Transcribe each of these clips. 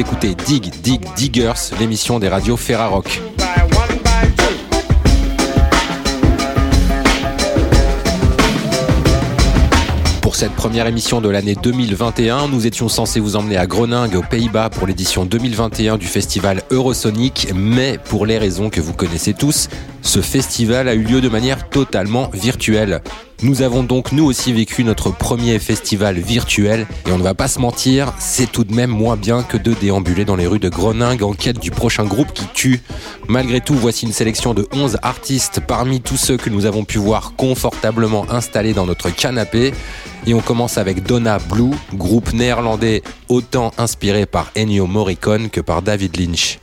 Écoutez Dig Dig Diggers, l'émission des radios Ferrarock. Pour cette première émission de l'année 2021, nous étions censés vous emmener à Groningue, aux Pays-Bas, pour l'édition 2021 du festival Eurosonic, mais pour les raisons que vous connaissez tous, ce festival a eu lieu de manière totalement virtuelle. Nous avons donc nous aussi vécu notre premier festival virtuel et on ne va pas se mentir, c'est tout de même moins bien que de déambuler dans les rues de Groningue en quête du prochain groupe qui tue. Malgré tout, voici une sélection de 11 artistes parmi tous ceux que nous avons pu voir confortablement installés dans notre canapé. Et on commence avec Donna Blue, groupe néerlandais autant inspiré par Ennio Morricone que par David Lynch.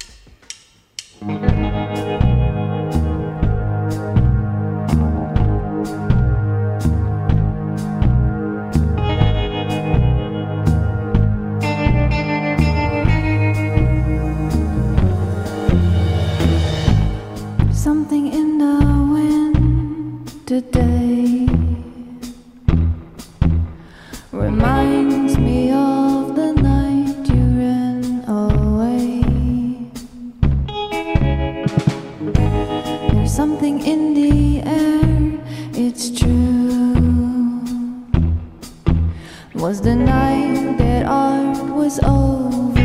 was the night that art was over.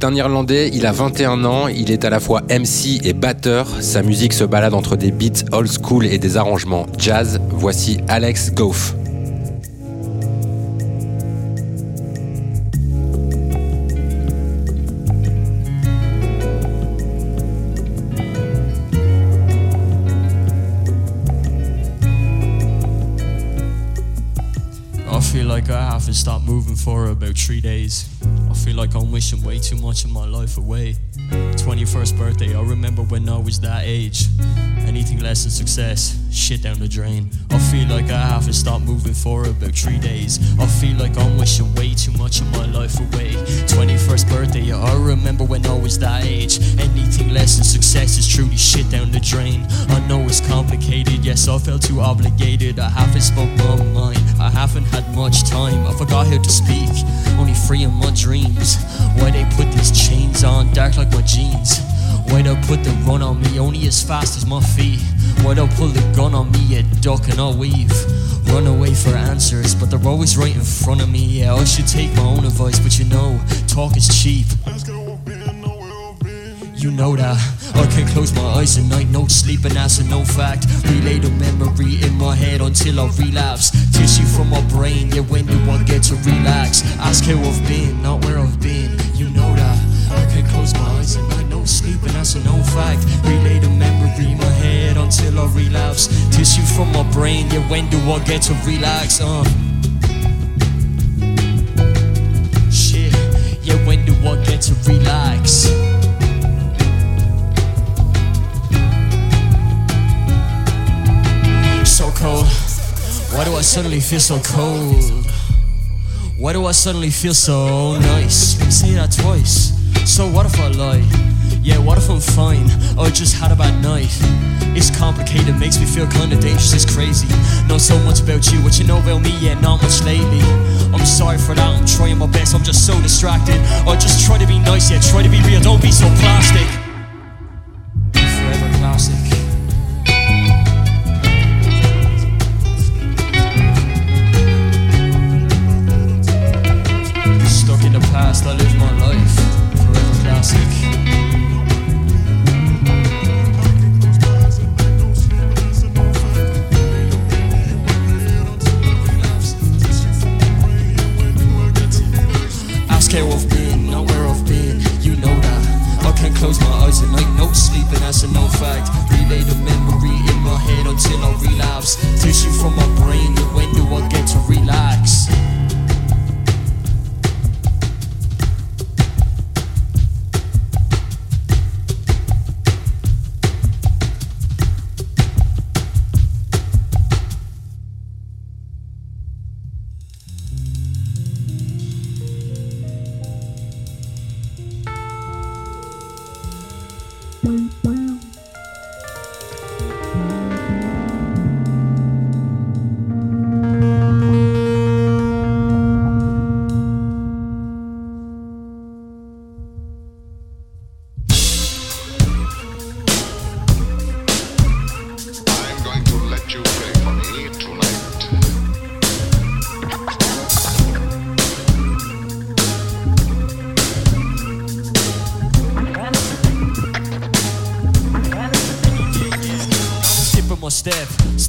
C'est un Irlandais, il a 21 ans, il est à la fois MC et batteur. Sa musique se balade entre des beats old school et des arrangements jazz. Voici Alex Goff. I feel like I moving about three days. Way too much of my life away. 21st birthday, I remember when I was that age. Anything less than success, shit down the drain. I feel like I haven't stopped moving for about three days. I feel like I'm wishing way too much of my life away. 21st birthday, I remember when I was that age. Anything less than success is truly shit down the drain. I know it's complicated, yes, I felt too obligated. I haven't spoke my mind, I haven't had much time. I forgot how to speak, only free in my dreams. Why they put these chains on, dark like my jeans? Why they put the run on me, only as fast as my feet? Why they pull the gun on me, a duck and I weave? Run away for answers, but they're always right in front of me. Yeah, I should take my own advice, but you know, talk is cheap. You know that I can close my eyes at night, no sleeping, that's a no fact. Relay the memory in my head until I relapse. Tissue from my brain, yeah, when do I get to relax? Ask how I've been, not where I've been. You know that I can close my eyes at night, no sleeping, that's a no fact. Relay the memory in my head until I relapse. Tissue from my brain, yeah, when do I get to relax? Uh. Shit, yeah, when do I get to relax? so cold? Why do I suddenly feel so cold? Why do I suddenly feel so nice? Say that twice. So what if I lie? Yeah, what if I'm fine? Or I just had a bad night? It's complicated, makes me feel kinda dangerous, it's crazy. Know so much about you, what you know about me, yeah, not much lately. I'm sorry for that, I'm trying my best, I'm just so distracted. Or just try to be nice, yeah, try to be real, don't be so plastic.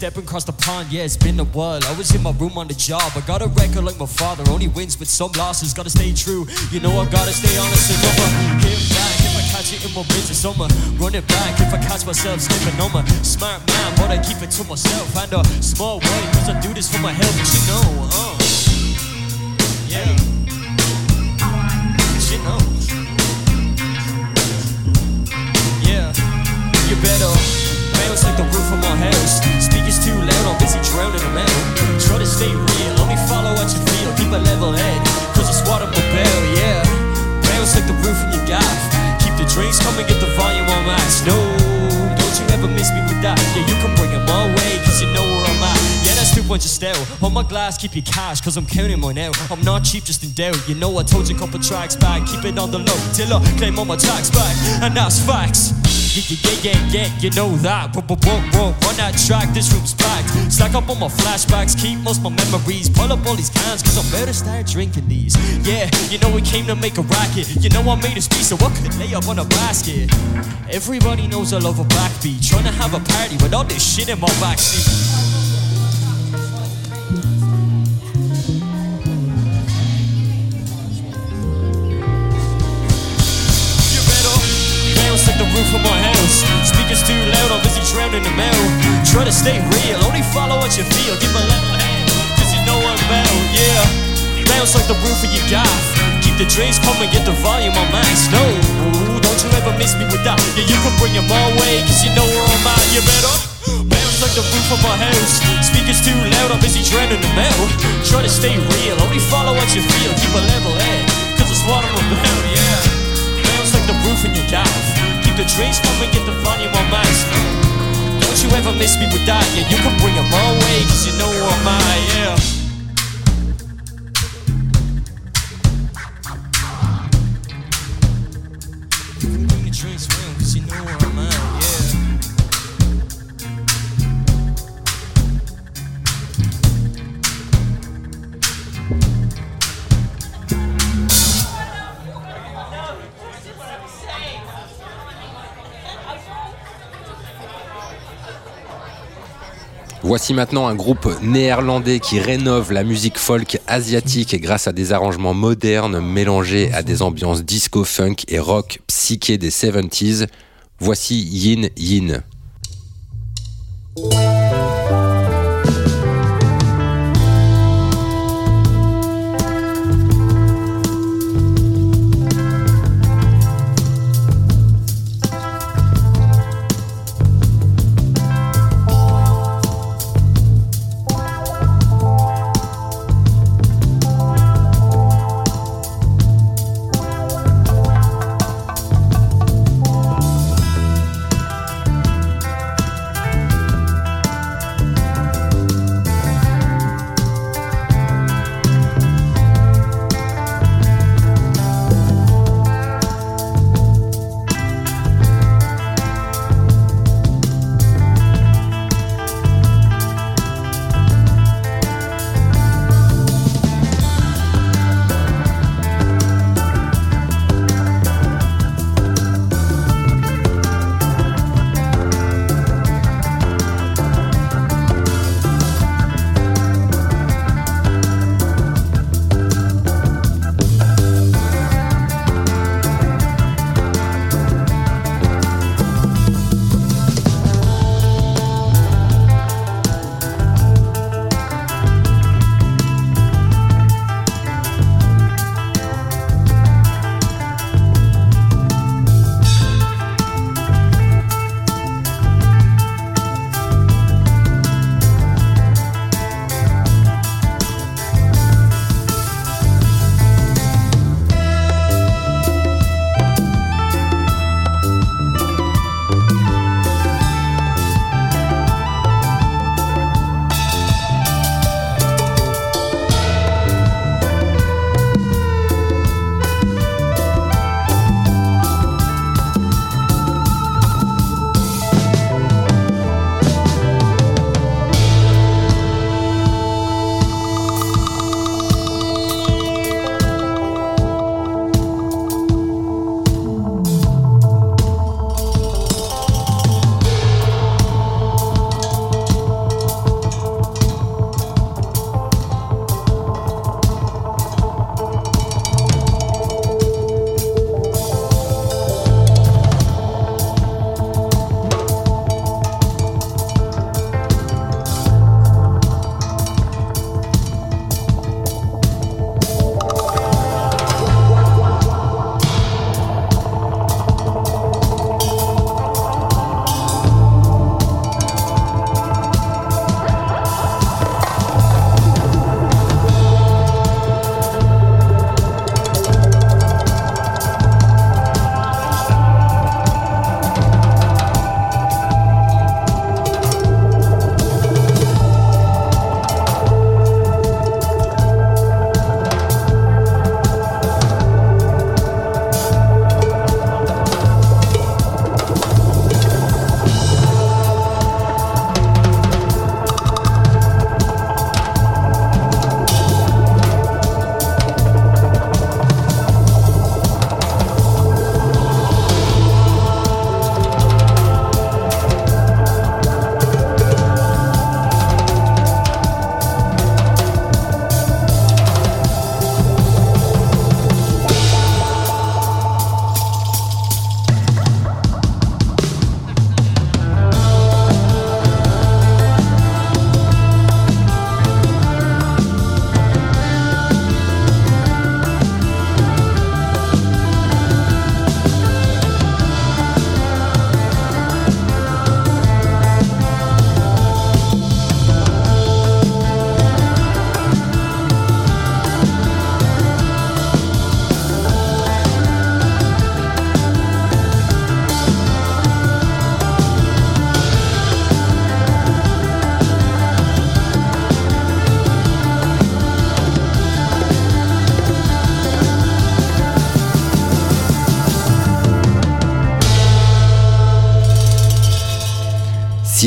Stepping across the pond, yeah, it's been a while. I was in my room on the job. I got a record like my father, only wins with some losses. Gotta stay true, you know I gotta stay honest and I'ma hit back if I catch it in my business. I'ma run it back if I catch myself slipping. I'm a smart man, but I keep it to myself. And a small boy, cause I do this for my health, but you know, uh. Yeah. You know. Yeah. You better bounce like the roof of my house. Speakers too loud, I'm busy drowning them out. Try to stay real, only follow what you feel. Keep a level head, cause it's what I'm about, yeah. Bounce like the roof in your gaff. Keep the drinks coming, get the volume on max. No, don't you ever miss me with that. Yeah, you can bring it my way, cause you know where I'm at. Yeah, that's two of stale. Hold my glass, keep your cash, cause I'm counting mine out. I'm not cheap, just in doubt. You know I told you a couple tracks back. Keep it on the low till I claim all my tracks back. And that's facts. Yeah, yeah, yeah, you know that. Whoa, whoa, whoa, whoa, run that track, this room's packed. Stack up all my flashbacks, keep most my memories. Pull up all these cans, cause about to start drinking these. Yeah, you know we came to make a racket. You know I made a speech, so what could lay up on a basket. Everybody knows I love a backbeat. Trying to have a party with all this shit in my backseat. Speakers too loud, I'm busy drowning them out. Try to stay real, only follow what you feel. Give a level hand, cause you know I'm about, yeah. bounce like the roof of your gaff. Keep the drinks coming, get the volume on max. No, don't you ever miss me with that. Yeah, you can bring 'em my way, cause you know where I'm at. You better bounce like the roof of my house. Speakers too loud, I'm busy drowning them out. Try to stay real, only follow what you feel. Keep a level head, cause it's what I'm about, yeah. Bounce like the roof in your gaff. The drinks coming, get the volume on max. Don't you ever miss me with that. You can bring 'em Voici maintenant un groupe néerlandais qui rénove la musique folk asiatique grâce à des arrangements modernes mélangés à des ambiances disco funk et rock psyché des 70s. Voici Yin Yin.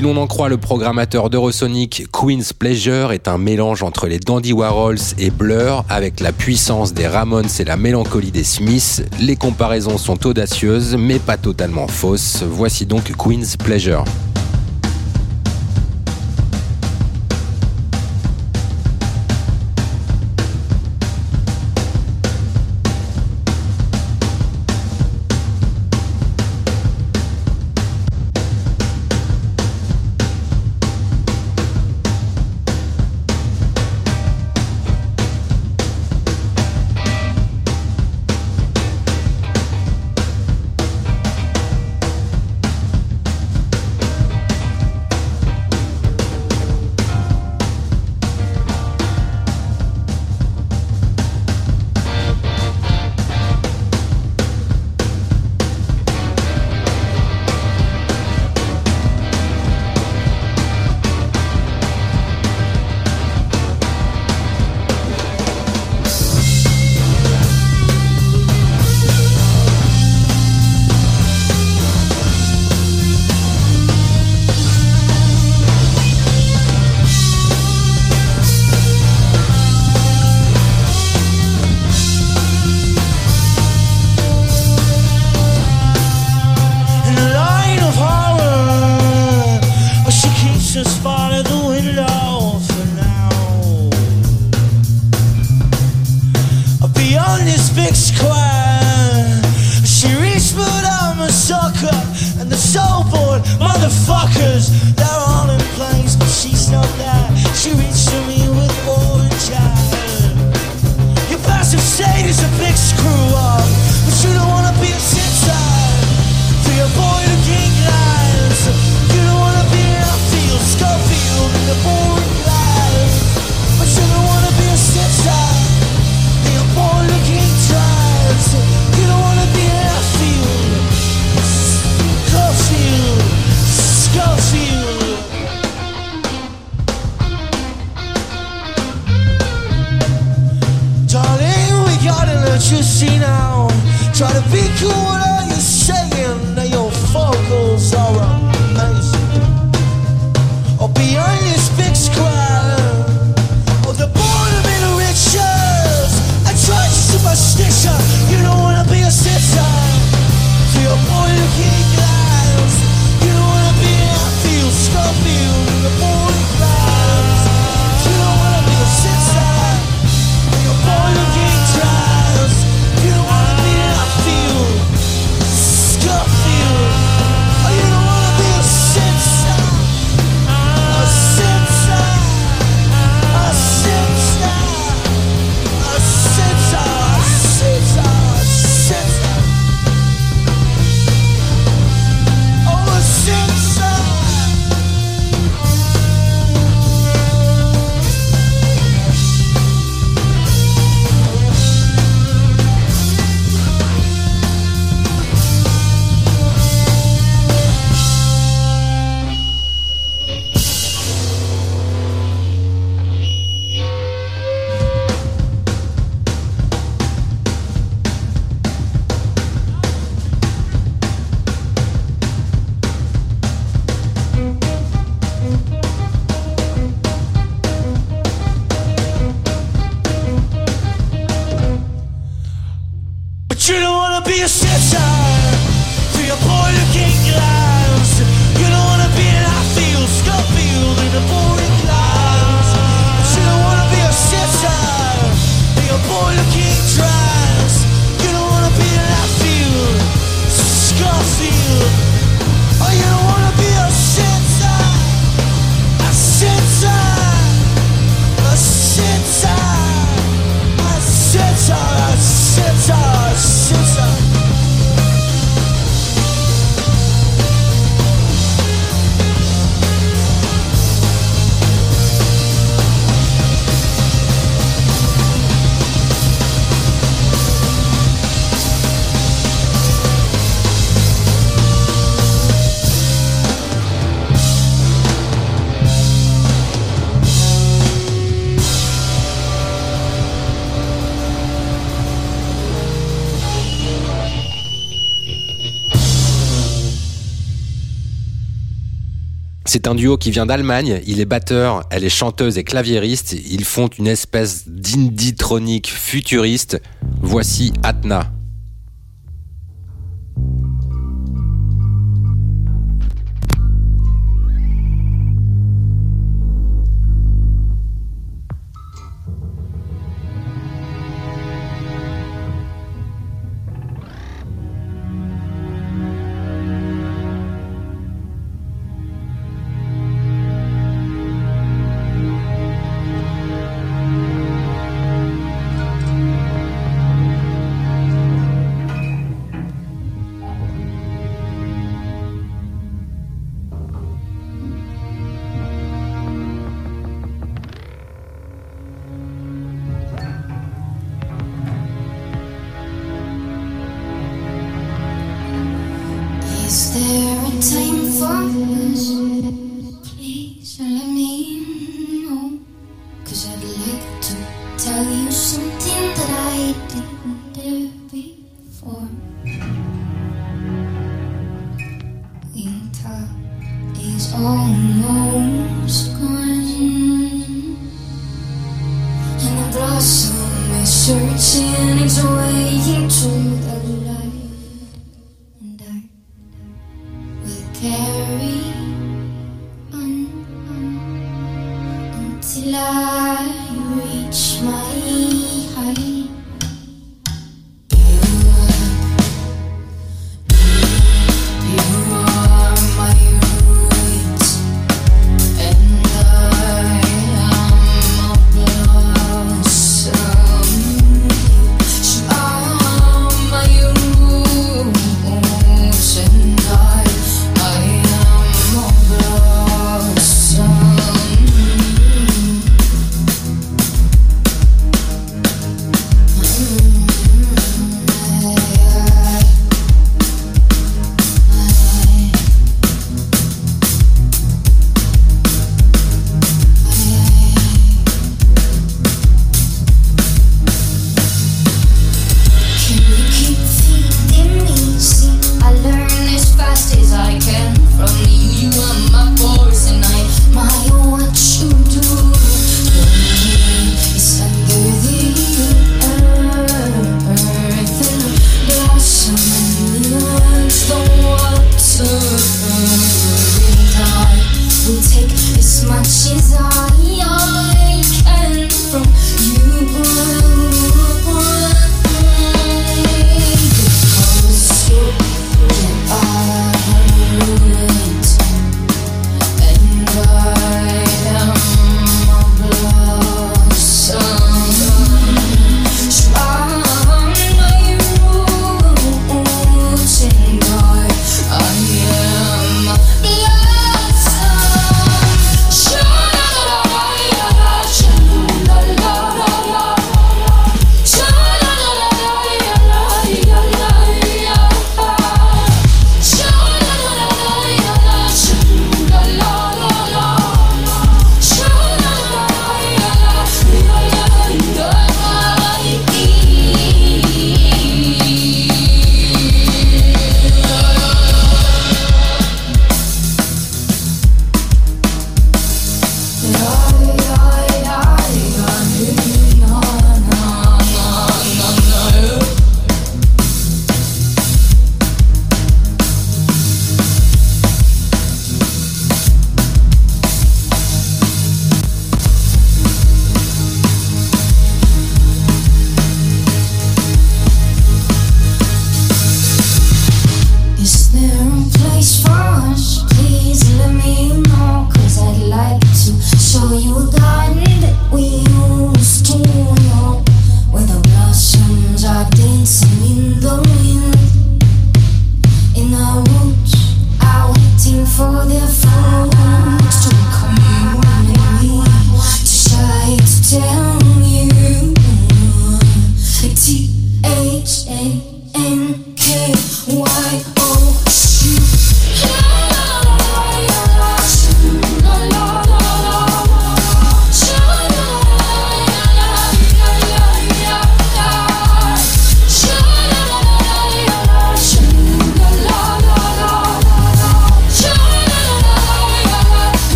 Si l'on en croit le programmateur d'Eurosonic, Queen's Pleasure est un mélange entre les Dandy Warhols et Blur, avec la puissance des Ramones et la mélancolie des Smiths. Les comparaisons sont audacieuses, mais pas totalement fausses. Voici donc Queen's Pleasure. Cause shade is a big screw up But you don't wanna be a your boy You don't wanna be the boy what you see now. Try to be cool, all you saying that your vocals are C'est un duo qui vient d'Allemagne. Il est batteur, elle est chanteuse et claviériste. Ils font une espèce d'indietronique futuriste. Voici Atna.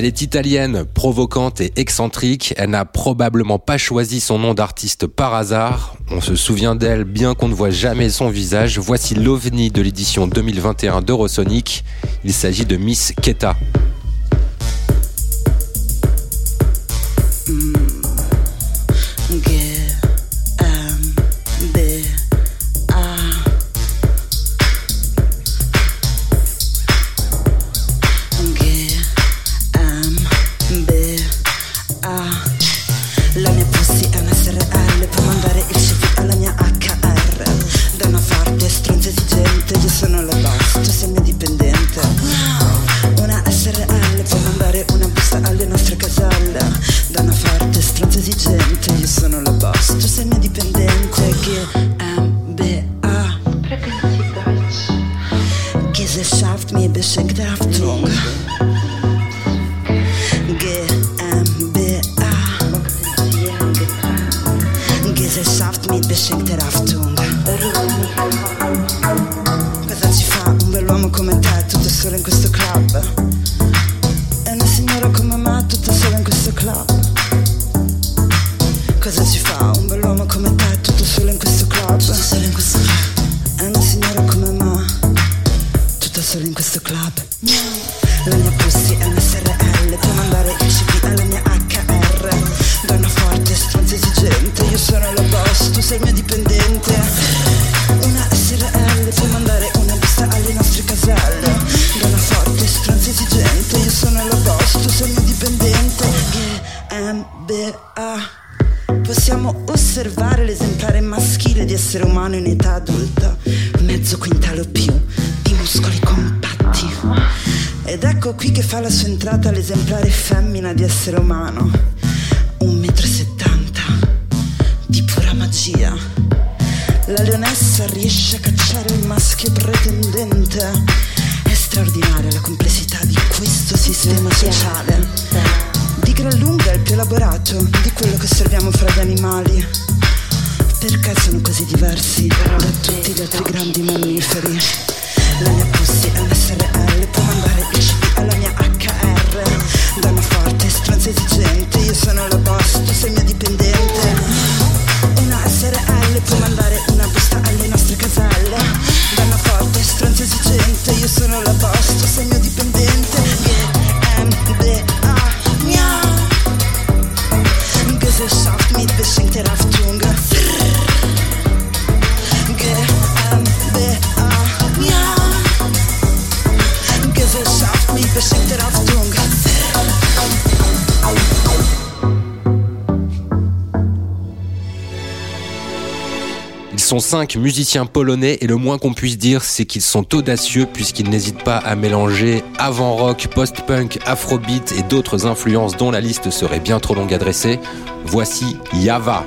Elle est italienne, provocante et excentrique. Elle n'a probablement pas choisi son nom d'artiste par hasard. On se souvient d'elle bien qu'on ne voit jamais son visage. Voici l'ovni de l'édition 2021 d'Eurosonic. Il s'agit de Miss Keta. G qui che fa la sua entrata l'esemplare femmina di essere umano, un metro e settanta, di pura magia. La leonessa riesce a cacciare il maschio pretendente. È straordinaria la complessità di questo sistema sociale. Di gran lunga è il più elaborato di quello che osserviamo fra gli animali. Perché sono così diversi da tutti gli altri grandi mammiferi? La mia pussy è una SRL, Donna forte, stronza esigente, io sono la boss, tu sei mio dipendente. Una SRL può mandare una busta alle nostre caselle. Donna forte, stronza esigente, io sono la boss, tu sei mio dipendente. GmbH, miau. Gesellschaft sont cinq musiciens polonais et le moins qu'on puisse dire, c'est qu'ils sont audacieux puisqu'ils n'hésitent pas à mélanger avant-rock, post-punk, afrobeat et d'autres influences dont la liste serait bien trop longue à dresser. Voici Yava.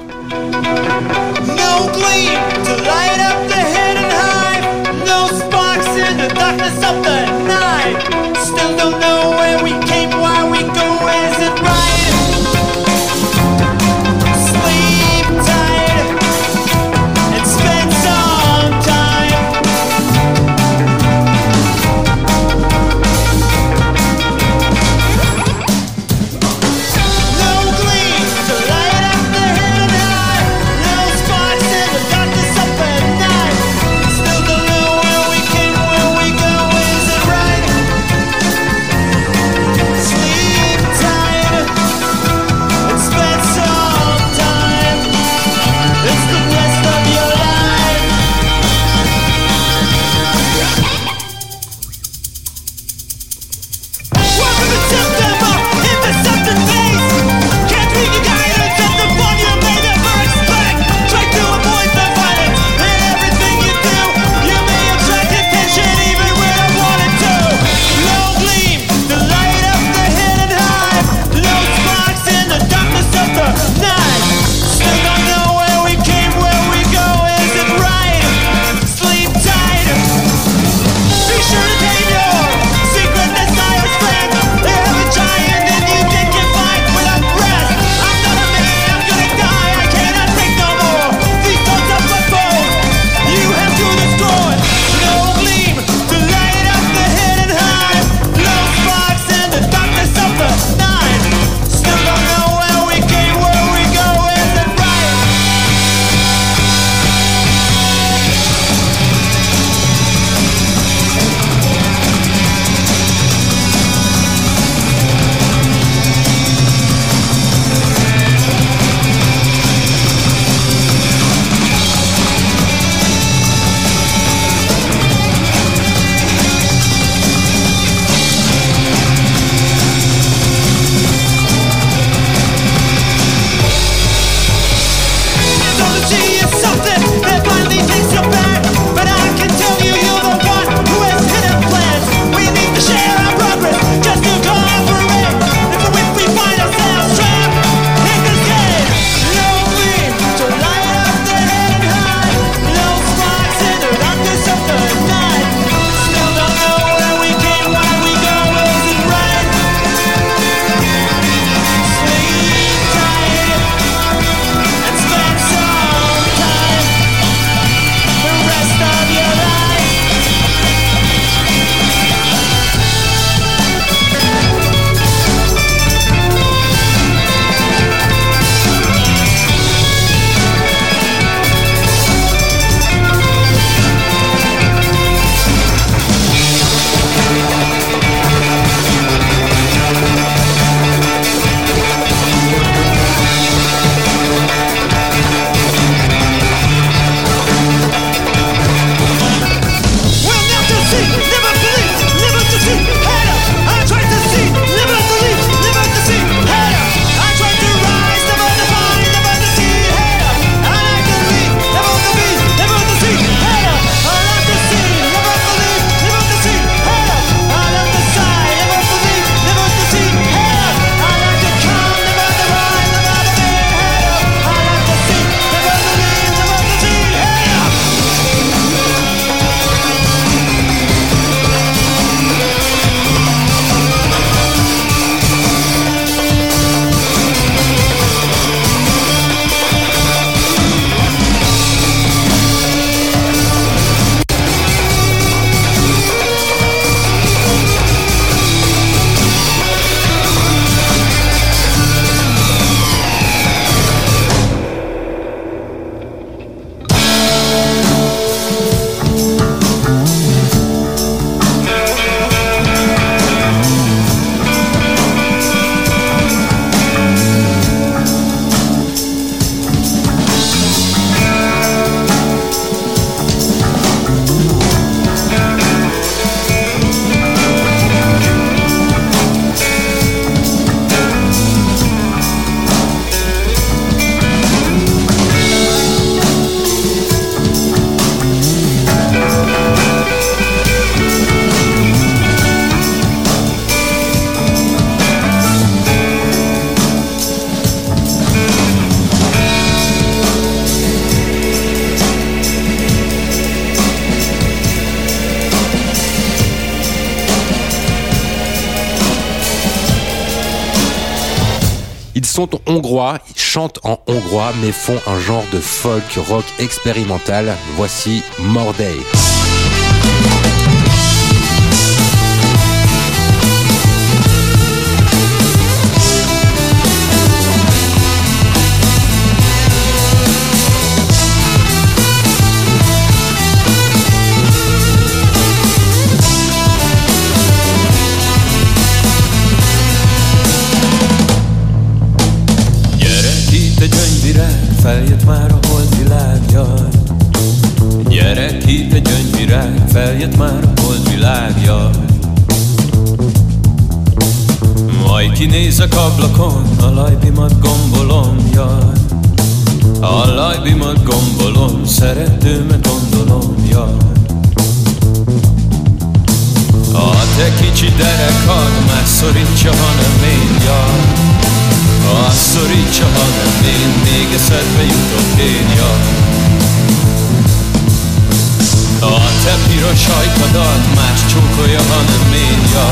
Mais font un genre de folk rock expérimental. Voici Mordey. Egy gyöngyvirág, feljött már a holdvilág, jaj. Gyere itt egy gyöngyvirág, feljött már a holdvilág, jaj. Majd kinézek ablakon, a lajbimat gombolom, jaj. A lajbimat gombolom, szeretőmet gondolom, jaj. A te kicsi derekad már szorítja, hanem én, jaj. Azt szorítsa, hanem én még eszedbe jutok én, ja. A te piros ajkadat más csókolja, hanem én, ja.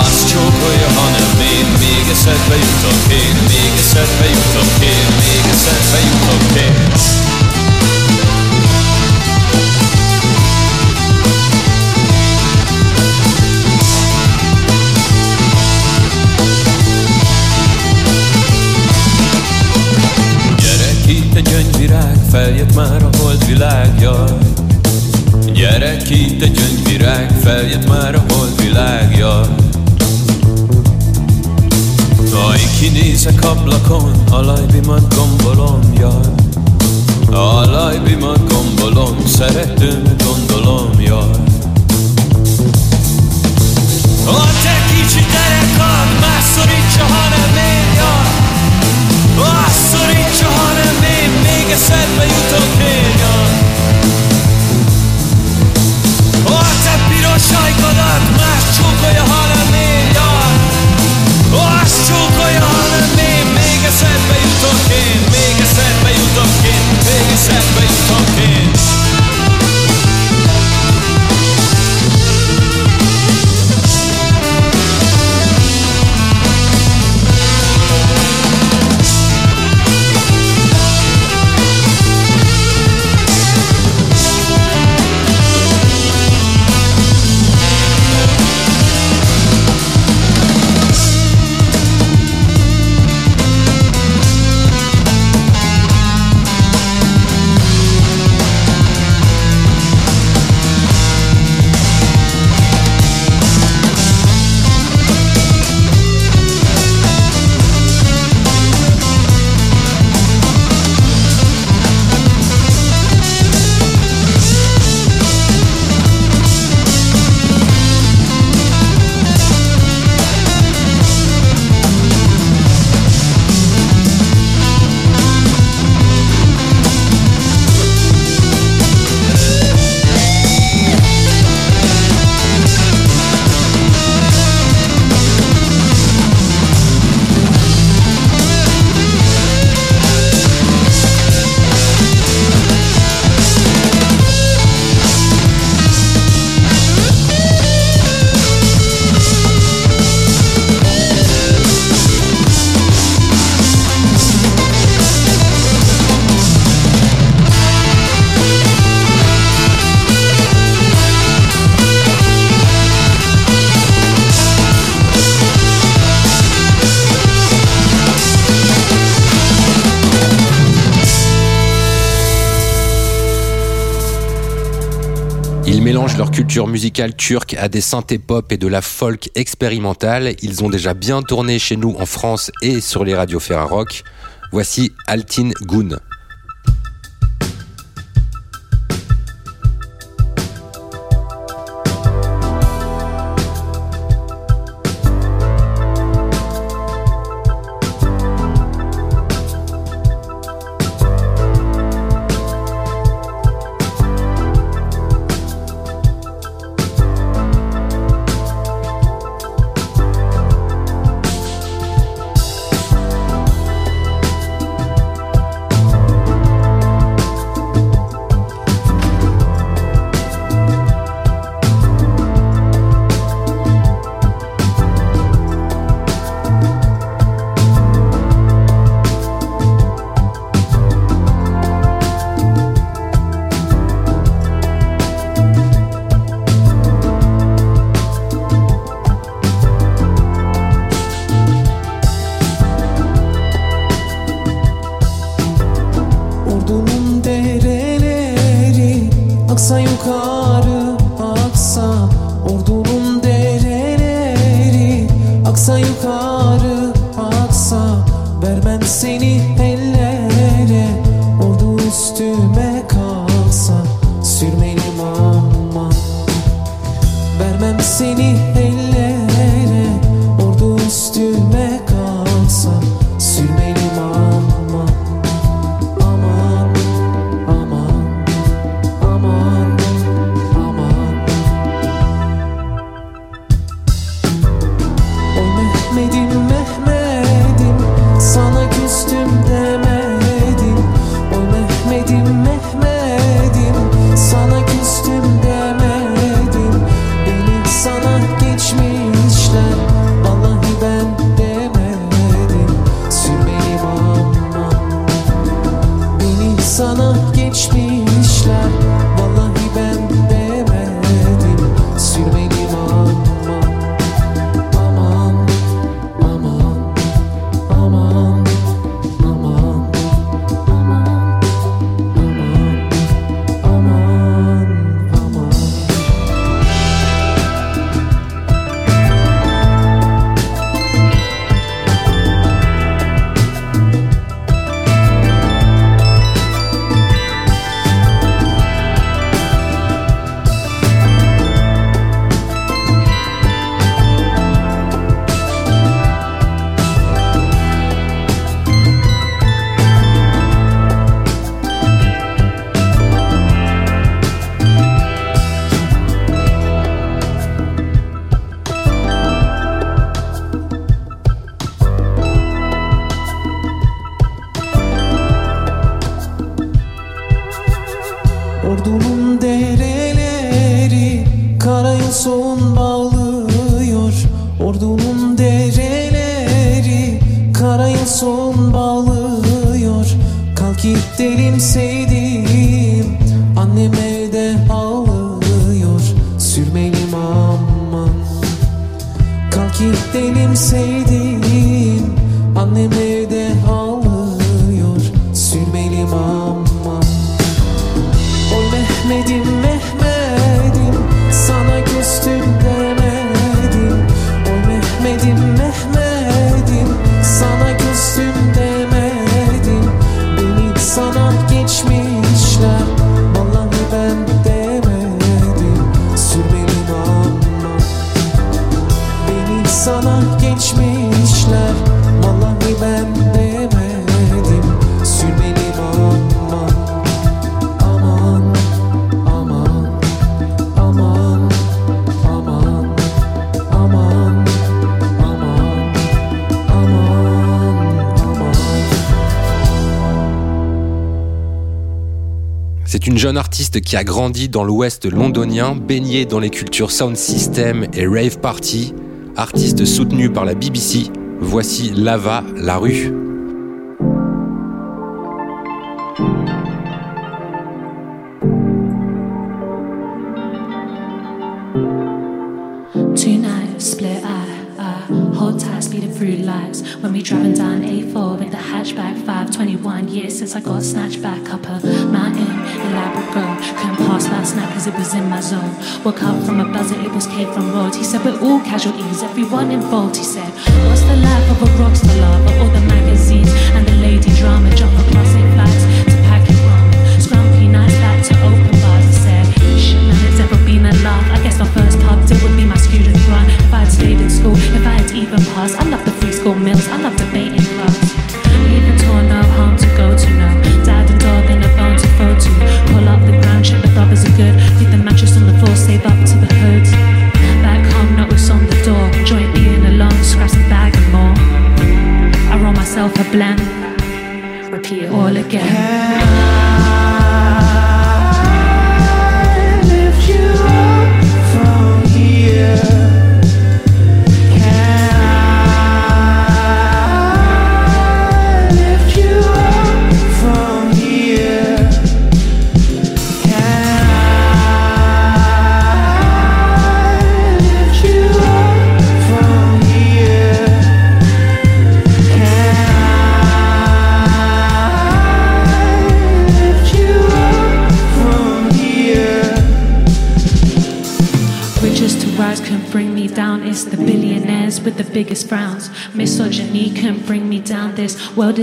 Azt csókolja, hanem én még eszedbe jutok én, még eszedbe jutok én, még eszedbe jutok én. Gyerek itt egy gyöngyvirág, feljött már a holdvilág, jaj. Gyerek itt egy gyöngyvirág, feljött már a holdvilág, jaj. Aj, kinézek ablakon, a lajbimat gombolom, jaj. A lajbimat gombolom, szeretőmet gondolom, jaj. A te kicsi derekad már szorítsa, hanem én, jaj. Azt szorítsa, még eszedbe én, jaj. A te piros ajkadat más csókolja, hanem én, jaj. Azt csókolja, hanem én még eszedbe jutok én, még mélangent leur culture musicale turque à des synthés pop et de la folk expérimentale. Ils ont déjà bien tourné chez nous en France et sur les radios Ferrarock. Voici Altin Goon. qui a grandi dans l'ouest londonien, baigné dans les cultures sound system et rave party, artiste soutenu par la BBC, voici Lava la rue. all casualties, everyone involved, he said.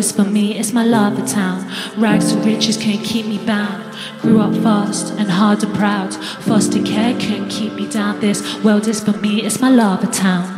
This for me, it's my lava town. Rags to riches can't keep me bound. Grew up fast and hard and proud. Foster care can't keep me down. This world is for me, it's my lava town.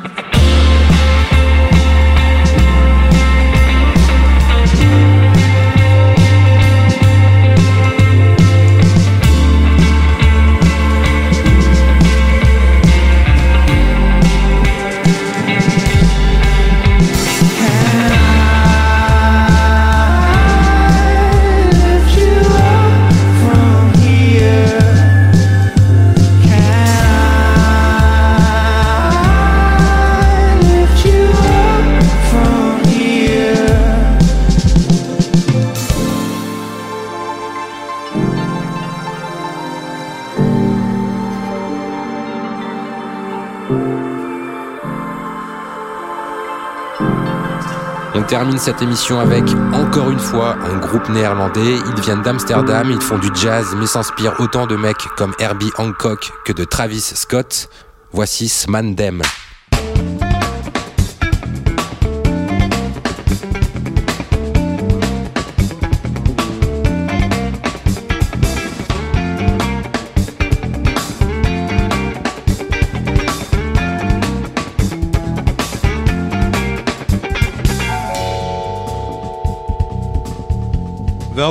termine cette émission avec encore une fois un groupe néerlandais. Ils viennent d'Amsterdam, ils font du jazz mais s'inspirent autant de mecs comme Herbie Hancock que de Travis Scott. Voici Smandem.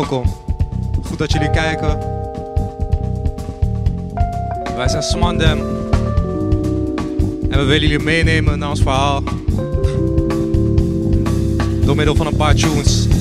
welkom. Goed dat jullie kijken. Wij zijn Swandem. En we willen jullie meenemen naar ons verhaal. Door middel van een paar tunes.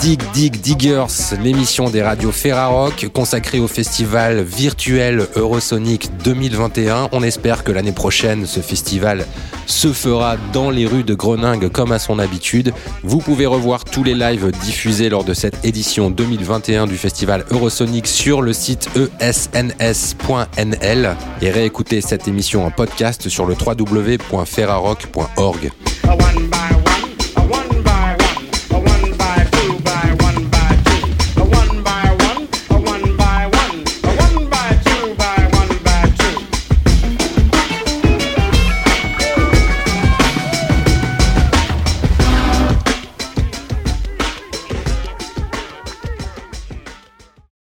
Dig Dig Diggers, l'émission des radios Ferrarock consacrée au festival virtuel Eurosonic 2021. On espère que l'année prochaine, ce festival se fera dans les rues de Groningue comme à son habitude. Vous pouvez revoir tous les lives diffusés lors de cette édition 2021 du festival Eurosonic sur le site esns.nl et réécouter cette émission en podcast sur le www.ferrarock.org.